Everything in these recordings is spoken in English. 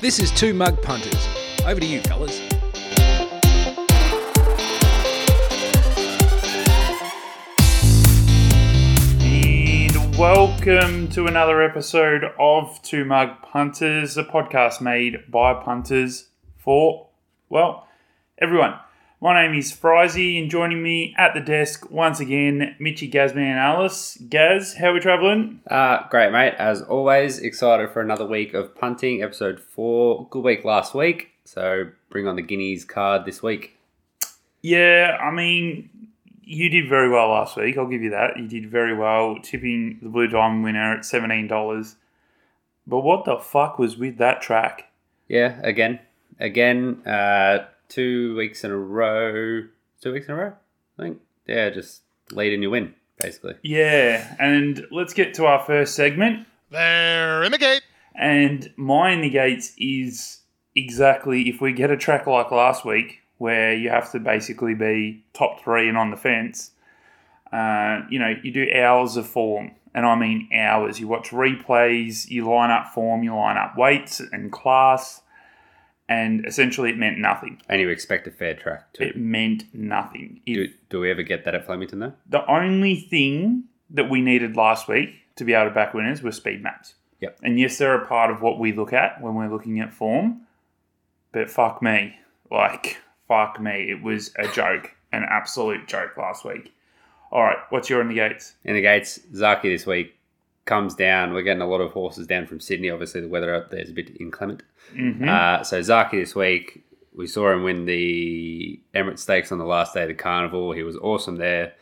This is Two Mug Punters. Over to you, fellas. And welcome to another episode of Two Mug Punters, a podcast made by punters for, well, everyone. My name is Frizy, and joining me at the desk once again, Mitchy Gazman and Alice. Gaz, how are we travelling? Uh, great, mate. As always, excited for another week of punting, episode four. Good week last week, so bring on the Guineas card this week. Yeah, I mean, you did very well last week. I'll give you that. You did very well, tipping the Blue Diamond winner at seventeen dollars. But what the fuck was with that track? Yeah, again, again, uh, two weeks in a row. Two weeks in a row, I think. Yeah, just lead and you win, basically. Yeah, and let's get to our first segment. There in the gate. And my in the gates is exactly if we get a track like last week, where you have to basically be top three and on the fence. Uh, you know, you do hours of form, and I mean hours. You watch replays, you line up form, you line up weights and class, and essentially it meant nothing. And you expect a fair track too. It meant nothing. Do, do we ever get that at Flemington though? the only thing that we needed last week to be able to back winners were speed maps. Yep. And yes, they're a part of what we look at when we're looking at form. But fuck me. Like, fuck me. It was a joke. An absolute joke last week. All right, what's your in the gates? In the gates, Zaki this week comes down. We're getting a lot of horses down from Sydney. Obviously, the weather up there is a bit inclement. Mm-hmm. Uh, so Zaki this week, we saw him win the Emirates Stakes on the last day of the carnival. He was awesome there.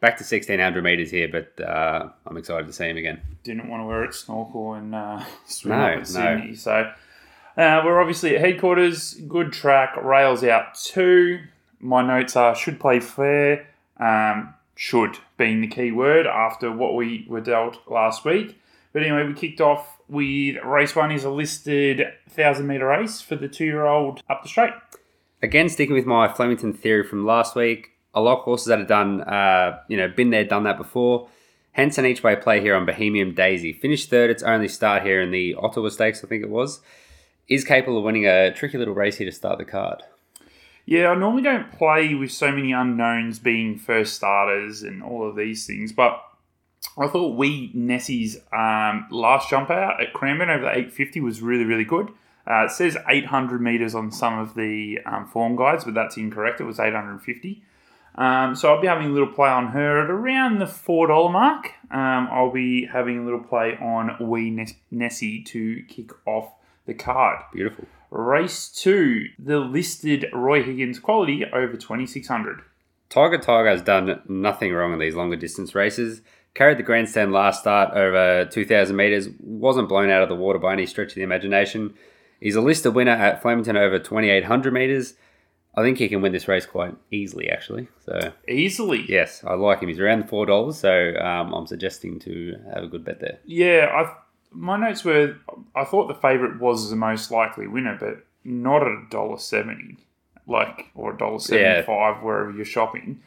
Back to 1600 meters here, but uh, I'm excited to see him again. Didn't want to wear it snorkel and uh, swim No, up no. Sydney. So uh, we're obviously at headquarters. Good track. Rails out two. My notes are should play fair. Um, should being the key word after what we were dealt last week. But anyway, we kicked off with race one is a listed thousand meter race for the two year old up the straight. Again, sticking with my Flemington theory from last week, a lot of horses that have done, uh, you know, been there, done that before. Hence an each way play here on Bohemian Daisy. Finished third, its only start here in the Ottawa Stakes, I think it was. Is capable of winning a tricky little race here to start the card. Yeah, I normally don't play with so many unknowns being first starters and all of these things, but I thought we Nessie's um, last jump out at Cranbourne over the 850 was really, really good. Uh, it says 800 metres on some of the um, form guides, but that's incorrect. It was 850. Um, so I'll be having a little play on her at around the $4 mark. Um, I'll be having a little play on Wee Ness- Nessie to kick off the card. Beautiful. Race two, the listed Roy Higgins quality over 2600. Tiger Tiger has done nothing wrong in these longer distance races. Carried the grandstand last start over 2,000 metres. Wasn't blown out of the water by any stretch of the imagination. He's a listed winner at Flemington over 2,800 metres. I think he can win this race quite easily, actually. So, Easily. yes, I like him. He's around the $4, so um, I'm suggesting to have a good bet there. Yeah, I my notes were I thought the favourite was the most likely winner, but not at a dollar seventy, like or a dollar seventy five wherever you're shopping.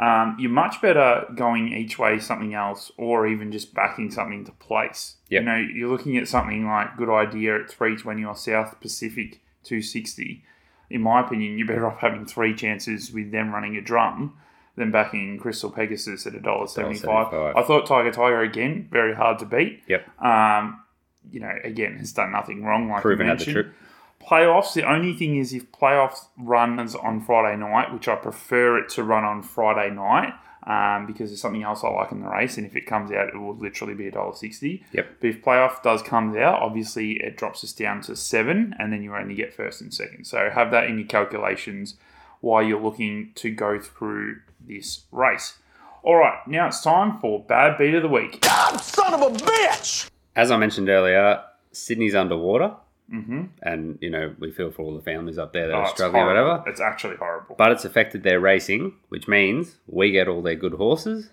Um, you're much better going each way something else, or even just backing something to place. Yep. You know, you're looking at something like Good Idea at three twenty or South Pacific two sixty. In my opinion, you're better off having three chances with them running a drum than backing Crystal Pegasus at a dollar seventy five. $1.75. I thought Tiger Tiger again very hard to beat. Yep. Um, you know, again, has done nothing wrong. Like Proven you the mentioned. trip. Playoffs. The only thing is, if playoffs runs on Friday night, which I prefer it to run on Friday night, um, because there's something else I like in the race, and if it comes out, it will literally be a dollar sixty. Yep. But if playoff does come out, obviously it drops us down to seven, and then you only get first and second. So have that in your calculations while you're looking to go through this race. All right, now it's time for bad beat of the week. Son of a bitch! As I mentioned earlier, Sydney's underwater. Mm-hmm. And, you know, we feel for all the families up there that Oh, are struggling or whatever. It's actually horrible. but it's affected their racing, which means we get all their good horses,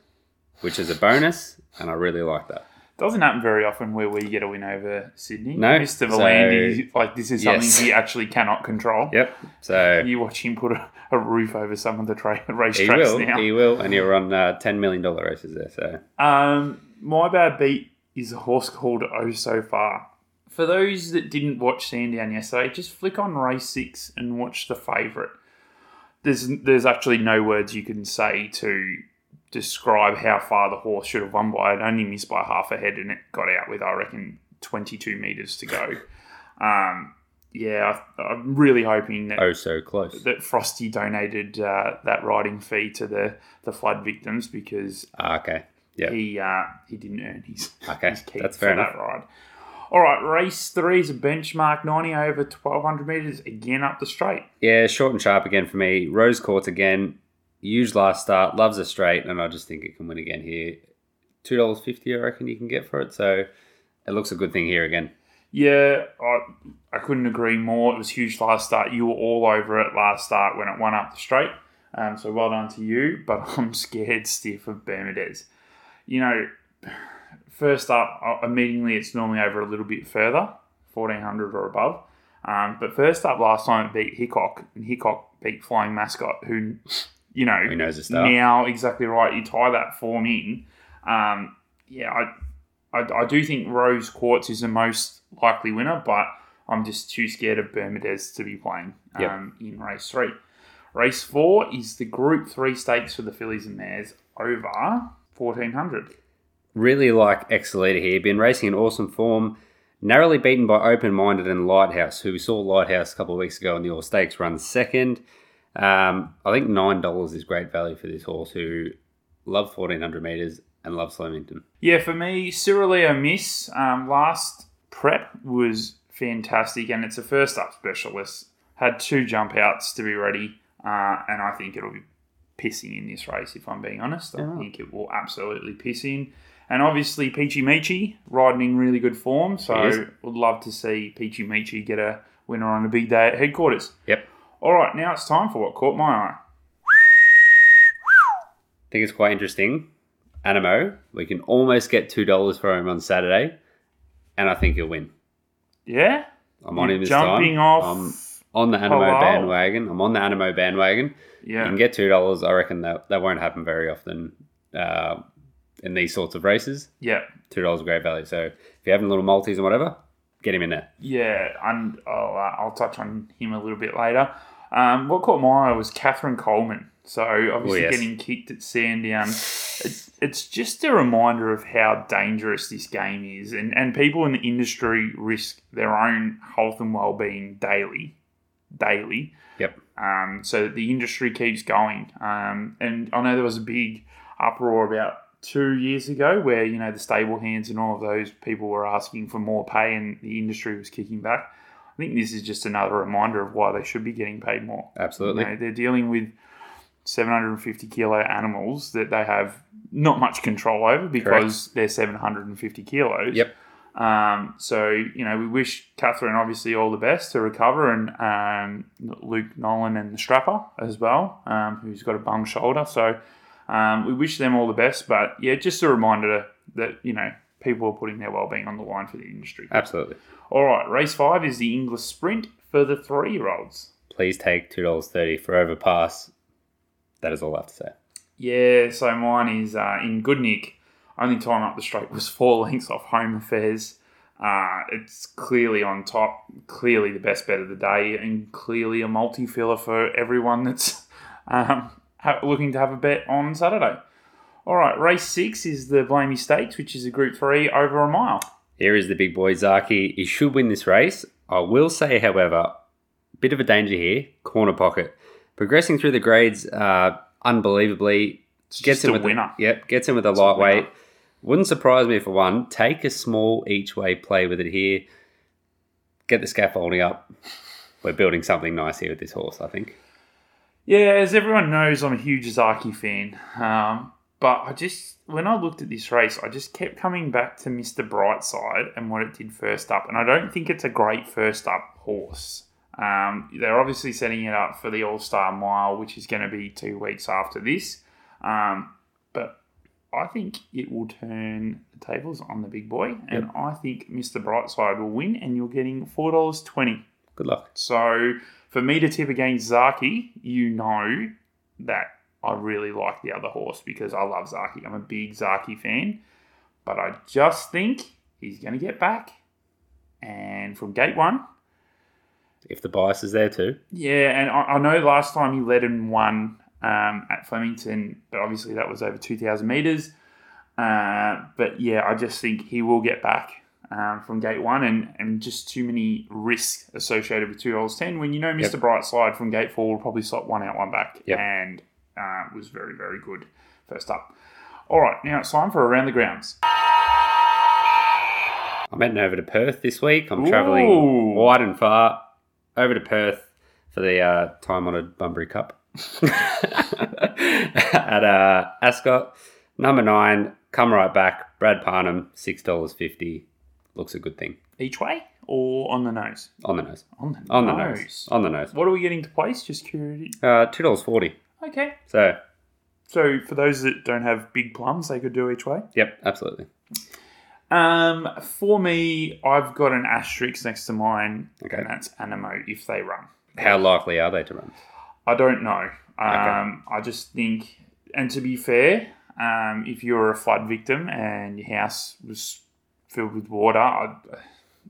which is a bonus, and I really like that. Doesn't happen very often where we get a win over Sydney. No, Mr. so- like this is something Yes. he actually cannot control. Yep. So You watch him put a, a roof over some of the tra- he will, now. he will, and he'll run uh, ten million dollar races there. So Um, my bad beat is a horse called Oh So Far. for those that didn't watch Sandown yesterday, just flick on race six and watch the favourite. There's there's actually no words you can say to describe how far the horse should have won by. It only missed by half a head and it got out with I reckon 22 metres to go. Um, yeah, I, I'm really hoping that Oh, so close. that Frosty donated uh, that riding fee to the, the flood victims because Ah, okay. Yeah. he uh, he didn't earn his, Okay, his keep that's for fair that enough. ride. All right, race three is a benchmark 90 over 1200 metres, again up the straight. Yeah, short and sharp again for me. Rose Quartz again. Huge last start. Loves a straight, and I just think it can win again here. Two dollars fifty, I reckon you can get for it. So it looks a good thing here again. Yeah, I, I couldn't agree more. It was huge last start. You were all over it last start when it went up the straight. Um, so well done to you. But I'm scared stiff of Bermudez. You know, first up, uh, immediately it's normally over a little bit further, 1400 or above. Um, but first up last time it beat Hickok, and Hickok beat Flying Mascot, who, you know, Who knows the stuff? now exactly right. You tie that form in. Um, yeah, I, I, I do think Rose Quartz is the most likely winner, but I'm just too scared of Bermudez to be playing um, Yep. in race three. Race four is the Group Three stakes for the fillies and mares over 1400. Really like Excelita here. Been racing in awesome form. Narrowly beaten by Open Minded and Lighthouse, who we saw Lighthouse a couple of weeks ago in the Orr Stakes run second. Um, I think nine dollars is great value for this horse who love fourteen hundred meters and loves Flemington. Yeah, for me, Cyrilio Miss um, last prep was fantastic, and it's a first up specialist. Had two jump outs to be ready, uh, and I think it'll be pissing in this race. If I'm being honest, I Yeah. think it will absolutely piss in. And obviously, Peachy Michi riding in really good form, so would love to see Peachy Michi get a winner on a big day at headquarters. Yep. All right, now it's time for what caught my eye. I think it's quite interesting. Animo, we can almost get two dollars for him on Saturday, and I think he'll win. Yeah, I'm on You're him this jumping time. off. I'm on the Animo Hello. bandwagon. I'm on the Animo bandwagon. Yeah, You can get two dollars. I reckon that that won't happen very often uh, in these sorts of races. yeah. Two dollars great value. So if you're having little multis and whatever, get him in there. Yeah, and I'll, uh, I'll touch on him a little bit later. Um, what caught my eye was Catherine Coleman. So obviously Oh, yes. getting kicked at Sandown. It's, it's just a reminder of how dangerous this game is, and, and people in the industry risk their own health and well-being daily, daily. Yep. Um, so the industry keeps going. Um, and I know there was a big uproar about two years ago where, you know, the stable hands and all of those people were asking for more pay and the industry was kicking back. I think this is just another reminder of why they should be getting paid more. Absolutely. You know, they're dealing with 750 kilo animals that they have not much control over because they're 750 kilos. Yep. Um, so, you know, we wish Catherine obviously all the best to recover and um, Luke Nolan and the strapper as well, um, who's got a bum shoulder. So um, we wish them all the best. But yeah, just a reminder that, you know, people are putting their well-being on the line for the industry. Absolutely. All right, race five is the English Sprint for the three-year-olds. Please take two dollars thirty for overpass. That is all I have to say. Yeah, so mine is uh, in good nick. Only time up the straight was four lengths off Home Affairs. Uh, it's clearly on top, clearly the best bet of the day, and clearly a multi filler for everyone that's um, ha- looking to have a bet on Saturday. All right, race six is the Blamey Stakes, which is a Group Three over a mile. Here is the big boy Zaki. He should win this race. I will say, however, bit of a danger here. Corner pocket, progressing through the grades uh, unbelievably. It's Gets a with winner. The, yep, gets in with a a lightweight. winner. Wouldn't surprise me for one. Take a small each way play with it here. Get the scaffolding up. We're building something nice here with this horse. I think. Yeah, as everyone knows, I'm a huge Zaki fan. Um, but I just, when I looked at this race, I just kept coming back to Mr. Brightside and what it did first up. And I don't think it's a great first up horse. Um, they're obviously setting it up for the All Star Mile, which is going to be two weeks after this. Um, but I think it will turn the tables on the big boy. And I think Mr. Brightside will win, and you're getting $4.20. Good luck. So for me to tip against Zaki, you know that I really like the other horse because I love Zaki. I'm a big Zaki fan, but I just think he's going to get back And from gate one, If the bias is there too. yeah, and I, I know last time he led in one um, at Flemington, but obviously that was over 2,000 metres. Uh, but yeah, I just think he will get back um, from gate one and, and just too many risks associated with $2.10 when you know Mr. Yep. Brightside from gate four will probably slot one out, one back Yep. and uh, was very, very good first up. All right, now it's time for Around the Grounds. I'm heading over to Perth this week. I'm Ooh. travelling wide and far over to Perth for the uh, time honoured Bunbury Cup at uh, Ascot. Number nine, come right back. Brad Parnham, six dollars fifty. Looks a good thing Each way or on the nose? on the nose. On the On the nose. On the nose. What are we getting to place? Just curiosity. Uh, two dollars forty. Okay. So, So for those that don't have big plums, they could do each way. yep, absolutely. Um, for me, I've got an asterisk next to mine, Okay. and that's Animo if they run. How likely are they to run? I don't know. Um, I just think, and to be fair, um, if you're a flood victim and your house was filled with water, I'd,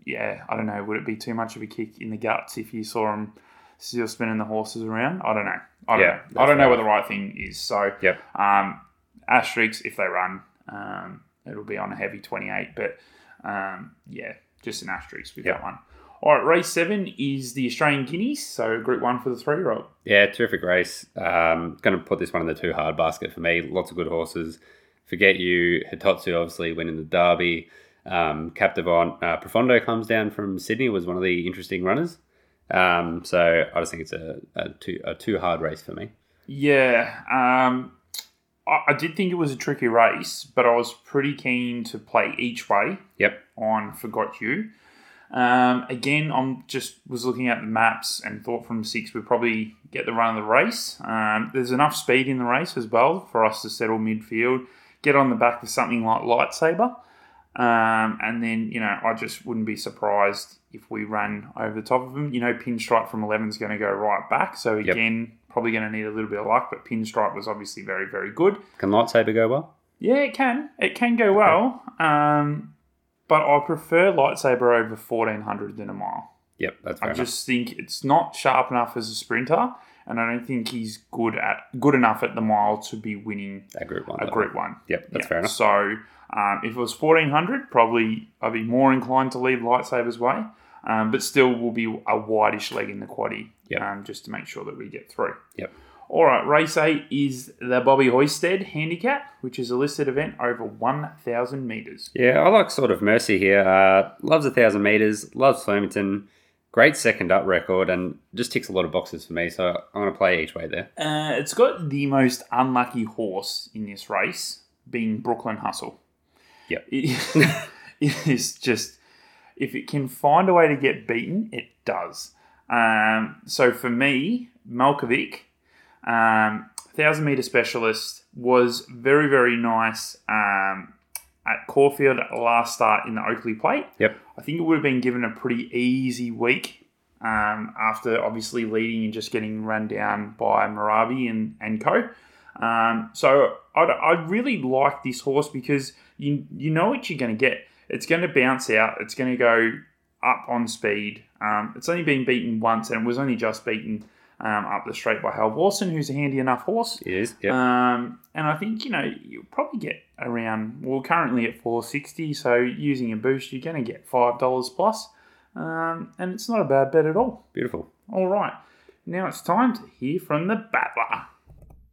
yeah, I don't know. Would it be too much of a kick in the guts if you saw them still spinning the horses around? I don't know. I don't Yeah, know. I don't know what the right thing is. So, Yep. um, asterisks if they run. Um, it'll be on a heavy 28, but um, yeah, just an asterisk with that one. All right, race seven is the Australian Guineas, so Group One for the three-year-old. Yeah, terrific race. Um, going to put this one in the two hard basket for me. Lots of good horses. Forgot You, Hitotsu obviously winning the Derby. Um, Captivant, uh, Profondo comes down from Sydney, was one of the interesting runners. Um, so I just think it's a, a, too, a too hard race for me. Yeah, um, I, I did think it was a tricky race, but I was pretty keen to play each way Yep. on Forgot You. Um, again, I'm just was looking at the maps and thought from six we'd probably get the run of the race. Um, there's enough speed in the race as well for us to settle midfield, get on the back of something like Lightsaber, um, and then you know I just wouldn't be surprised if we ran over the top of them. You know, Pinstripe from 11 is going to go right back, so Yep. again probably going to need a little bit of luck. But Pinstripe was obviously very very good. Can Lightsaber go well? Yeah, it can. It can go well. Um, but I prefer lightsaber over fourteen hundred than a mile. Yep, that's fair I enough. just think it's not sharp enough as a sprinter, and I don't think he's good at good enough at the mile to be winning That group one. a though. Group One. Yep, that's fair enough. So um, if it was fourteen hundred, probably I'd be more inclined to lead lightsaber's way. Um, but still, will be a wideish leg in the quaddy, Yep. um, just to make sure that we get through. Yep. All right, race eight is the Bobby Hoisted Handicap, which is a listed event over 1,000 metres. Yeah, I like Sword of Mercy here. Uh, loves a thousand meters, loves Flemington, great second up record, and just ticks a lot of boxes for me. So I'm going to play each way there. Uh, it's got the most unlucky horse in this race, being Brooklyn Hustle. Yep. It, it is just, if it can find a way to get beaten, it does. Um, so for me, Malkovic, um, 1,000 metre specialist, was very, very nice um, at Caulfield at the last start in the Oakleigh Plate. Yep. I think it would have been given a pretty easy week um, after obviously leading and just getting run down by Marabi and, and co. Um, so I'd, I really like this horse because you you know what you're going to get. It's going to bounce out. It's going to go up on speed. Um, it's only been beaten once, and it was only just beaten um, up the straight by Hal Wilson, who's a handy enough horse. It is. Yep. Um, and I think you know you'll probably get around. Well, currently at four sixty, so using a boost, you're going to get five dollars plus, um, and it's not a bad bet at all. Beautiful. All right, now it's time to hear from the battler.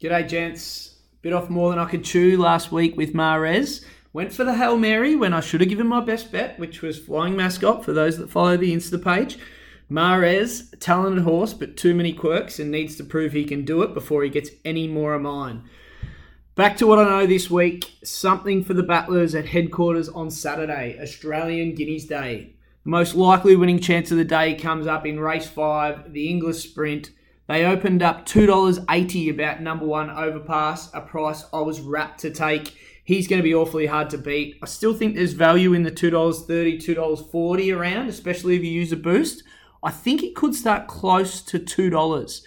G'day, gents. Bit off more than I could chew last week with Mares. Went for the Hail Mary when I should have given my best bet, which was Flying Mascot for those that follow the Insta page. Mares, talented horse, but too many quirks and needs to prove he can do it before he gets any more of mine. Back to what I know this week something for the battlers at headquarters on Saturday, Australian Guineas Day. The most likely winning chance of the day comes up in race five, the English Sprint. They opened up $2.80 about number one overpass, a price I was rapt to take. He's going to be awfully hard to beat. I still think there's value in the $2.30, $2.40 around, especially if you use a boost. I think it could start close to $2.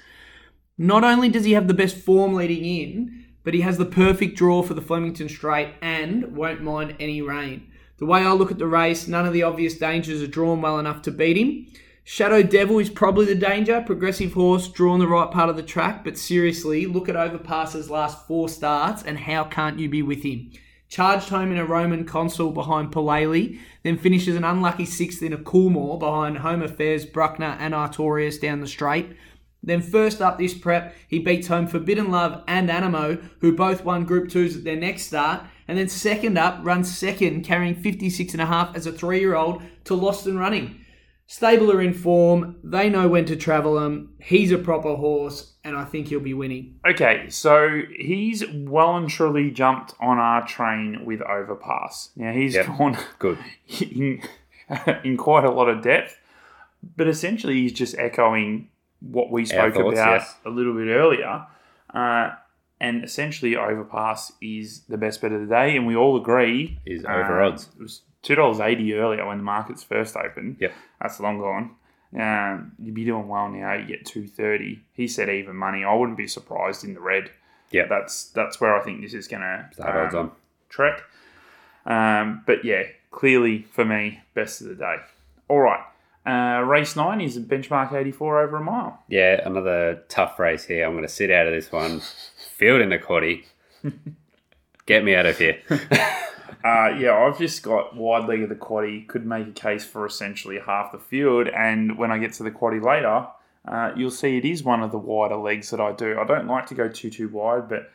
Not only does he have the best form leading in, but he has the perfect draw for the Flemington Straight and won't mind any rain. The way I look at the race, none of the obvious dangers are drawn well enough to beat him. Shadow Devil is probably the danger. Progressive horse, drawn the right part of the track, but seriously, look at Overpass's last four starts and how can't you be with him? Charged home in a Roman consul behind Palele, then finishes an unlucky sixth in a Coolmore behind Home Affairs, Bruckner, and Artorias down the straight. Then first up this prep, he beats home Forbidden Love and Animo, who both won Group 2s at their next start. And then second up, runs second, carrying 56 and a half as a three-year-old to Lost and Running. Stable are in form. They know when to travel him. He's a proper horse, and I think he'll be winning. Okay, so he's well and truly jumped on our train with Overpass. Now he's Yep. gone Good. in, in quite a lot of depth, but essentially he's just echoing what we spoke thoughts, about yes. a little bit earlier. Uh, and essentially, Overpass is the best bet of the day, and we all agree Is uh, over odds. It was two dollars eighty earlier when the markets first opened. Yep. That's long gone. Um, you'd be doing well now. You get two thirty. He said even money. I wouldn't be surprised in the red. Yeah, That's that's where I think this is going to odds on. trek. Um, but yeah, clearly for me, best of the day. All right. Uh, race nine is a benchmark 84 over a mile. Yeah, another tough race here. I'm going to sit out of this one. Field in the quaddy. Get me out of here. Uh, yeah, I've just got wide leg of the quaddy. Could make a case for essentially half the field. And when I get to the quaddy later, uh, you'll see it is one of the wider legs that I do. I don't like to go too, too wide, but.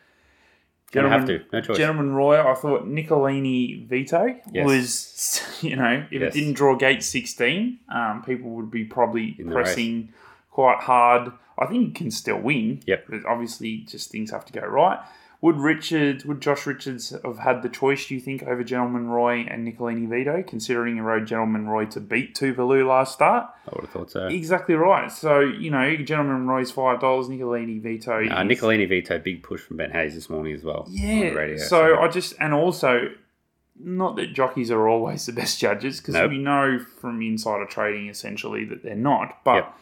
Gonna have to. No choice. Gentleman Roy, I thought Nicolini Vito Yes. was, you know, if Yes. it didn't draw gate 16, um, people would be probably pressing quite hard. I think he can still win. Yep. But obviously, just things have to go right. Would Richards, would Josh Richards have had the choice, do you think, over Gentleman Roy and Nicolini Vito, considering he rode Gentleman Roy to beat Tuvalu last start? I would have thought so. Exactly right. So, you know, Gentleman Roy's $5, Nicolini Vito Uh, is- Nicolini Vito, big push from Ben Hayes this morning as well. yeah. radio, so I just and also not that jockeys are always the best judges because Nope. we know from insider trading essentially that they're not. But Yep.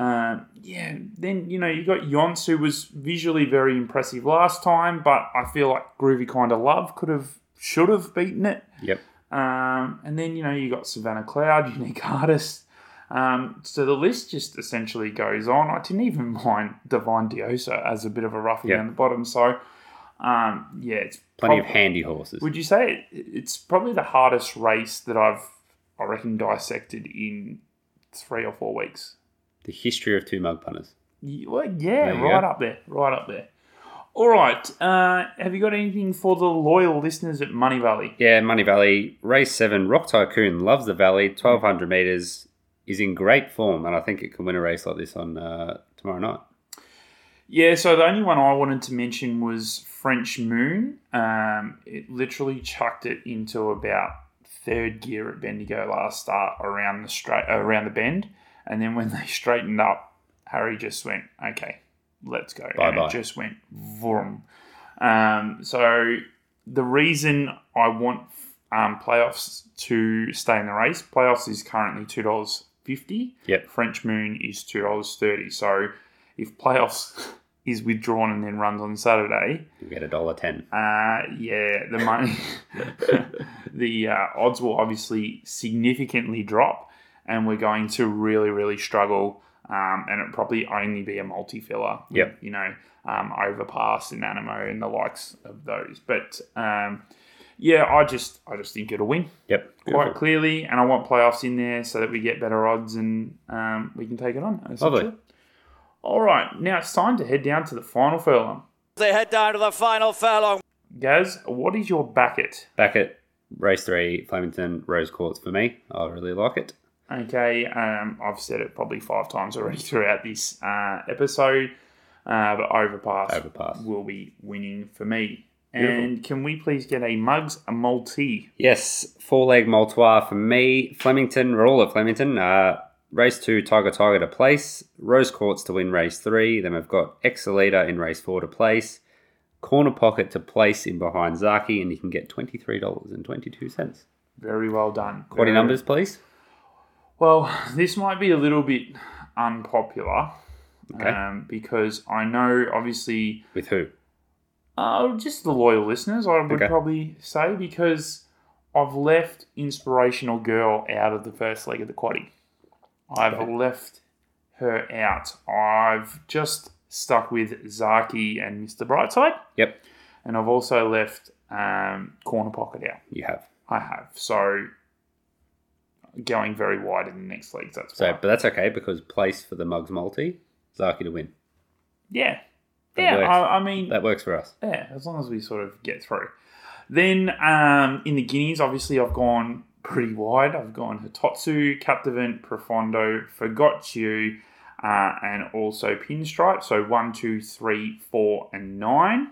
Um, yeah, then you know you got Yonce who was visually very impressive last time, but I feel like Groovy Kind of Love could have should have beaten it. Yep. Um, and then you know you got Savannah Cloud, unique artist. Um, so the list just essentially goes on. I didn't even mind Divine Diosa as a bit of a roughie Yep. down the bottom. So um, yeah, it's Plenty of handy horses. Would you say it, it's probably the hardest race that I've I reckon dissected in three or four weeks? The history of two mug punters. Well, yeah, right go. up there, right up there. All right, uh, have you got anything for the loyal listeners at Moonee Valley? Yeah, Moonee Valley, race seven. Rock Tycoon loves the valley, 1200 metres, is in great form, and I think it can win a race like this on uh, tomorrow night. Yeah, so the only one I wanted to mention was French Moon. Um, it literally chucked it into about third gear at Bendigo last start around the straight around the bend, and then when they straightened up, Harry just went, "Okay, let's go," and Bye-bye. it just went vroom. Um, so the reason I want um, playoffs to stay in the race, playoffs is currently two dollars fifty. Yep. French Moon is two dollars thirty. So if playoffs is withdrawn and then runs on Saturday, You get a dollar ten. uh, yeah, the money, the uh, odds will obviously significantly drop, and we're going to really, really struggle. Um, and it'll probably only be a multi filler. Yep. You know, um, overpass and Animo and the likes of those. But um, yeah, I just, I just think it'll win Yep. quite clearly, and I want playoffs in there so that we get better odds and um, we can take it on. Lovely. All right, now it's time to head down to the final furlong. They head down to the final furlong. Gaz, what is your bucket? Back at race three, Flemington Rose Quartz for me. I really like it. Okay, um, I've said it probably five times already throughout this uh, episode, uh, but Overpass, Overpass. will be winning for me. And can we please get a Mugs, a Maltese? Yes, four leg Maltois for me. Flemington, we're all at Flemington. Uh, race two, Tiger Tiger to place. Rose Quartz to win race three. Then we've got Exalita in race four to place. Corner Pocket to place in behind Zaki, and you can get $23.22. Very well done. Quaddy Very- numbers, please. Well, this might be a little bit unpopular Okay. um, because I know, obviously, With who? uh, just the loyal listeners, I would Okay. probably say, because I've left Inspirational Girl out of the first leg of the quaddy. I've left her out. I've just stuck with Zaki and Mr. Brightside, Yep, and I've also left um, Corner Pocket out. you have. I have. So going very wide in the next leagues. That's So, why. but that's okay because place for the Mugs multi, Zaki to win. yeah, That yeah. I, I mean, That works for us. Yeah, as long as we sort of get through. Then um, in the guineas, obviously, I've gone pretty wide. I've gone Hitotsu, Captivant, Profondo, Forgot You, uh, and also Pinstripe. So one, two, three, four, and nine.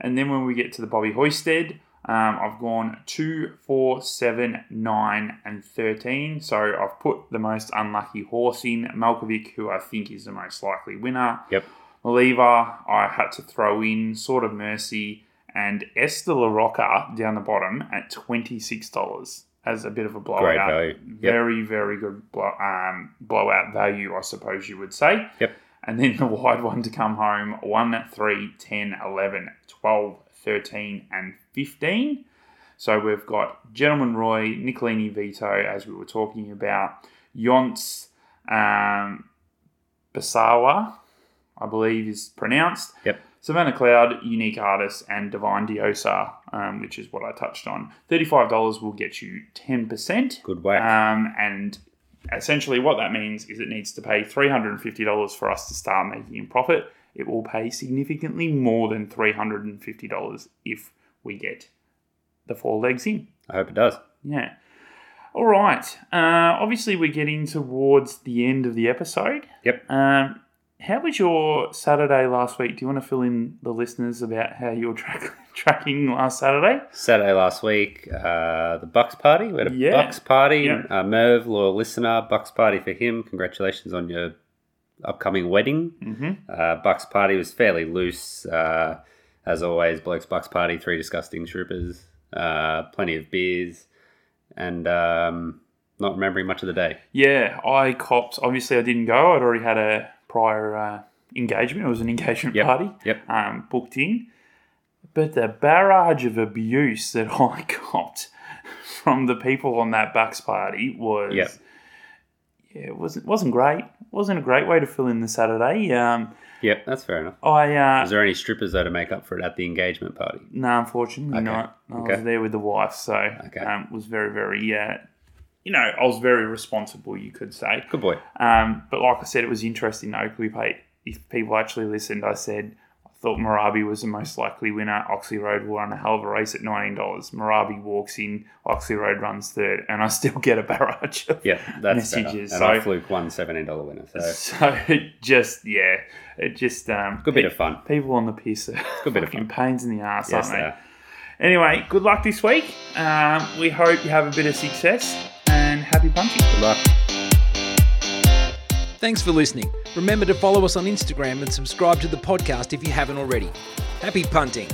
And then when we get to the Bobby Hoisted, um, I've gone two, four, seven, nine, and 13. So I've put the most unlucky horse in, Malkovic, who I think is the most likely winner. Yep. Maliva, I had to throw in Sword of Mercy and Esther La Rocca down the bottom at $26 as a bit of a blowout. Great value. Yep. Very, very good blow, um, blowout value, I suppose you would say. Yep. And then the wide one to come home 1, 3, 10, 11, 12, 13, and 15. So we've got Gentleman Roy, Nicolini Vito, as we were talking about, Yonts, um, Basawa, I believe is pronounced. Yep. Savannah Cloud, Unique Artist, and Divine Diosa, um, which is what I touched on. $35 will get you 10%. Good way. Um, and essentially, what that means is it needs to pay $350 for us to start making a profit. It will pay significantly more than $350 if we get the four legs in. I hope it does. Yeah. All right. Uh, obviously, we're getting towards the end of the episode. Yep. Um, how was your Saturday last week? Do you want to fill in the listeners about how you were track- tracking last Saturday? Saturday last week, uh, the Bucks party. We had a Yeah. Bucks party. Yeah. Uh, Merv, loyal listener, Bucks party for him. Congratulations on your upcoming wedding. Mm-hmm. Uh, Bucks party was fairly loose. Uh, as always, Blokes Bucks party, three disgusting troopers, uh, plenty of beers, and um, not remembering much of the day. Yeah, I copped. Obviously, I didn't go. I'd already had a prior uh, engagement. It was an engagement Yep. party. Yep. Um, booked in. But the barrage of abuse that I copped from the people on that Bucks party was. Yep. Yeah, it wasn't wasn't great. wasn't a great way to fill in the Saturday. Um, Yep, that's fair enough. I uh, Was there any strippers though to make up for it at the engagement party? No, unfortunately Okay. not. I Okay. was there with the wife, so Okay. um, was very, very, uh, you know, I was very responsible, you could say. Good boy. Um, but like I said, it was interesting Oakleigh Plate. If people actually listened, I said thought Marabi was the most likely winner. Oxley Road will run a hell of a race at nineteen dollars. Marabi walks in, Oxley Road runs third, and I still get a barrage of Yeah, that's better. messages. And so, I fluke one seventeen dollar winner. So so it just yeah, it just um, good bit of fun. people on the piss are Good bit of fun. pains in the ass, Yes, aren't they? they. Anyway, good luck this week. Um, we hope you have a bit of success and happy punching. Good luck. Thanks for listening. Remember to follow us on Instagram and subscribe to the podcast if you haven't already. Happy punting.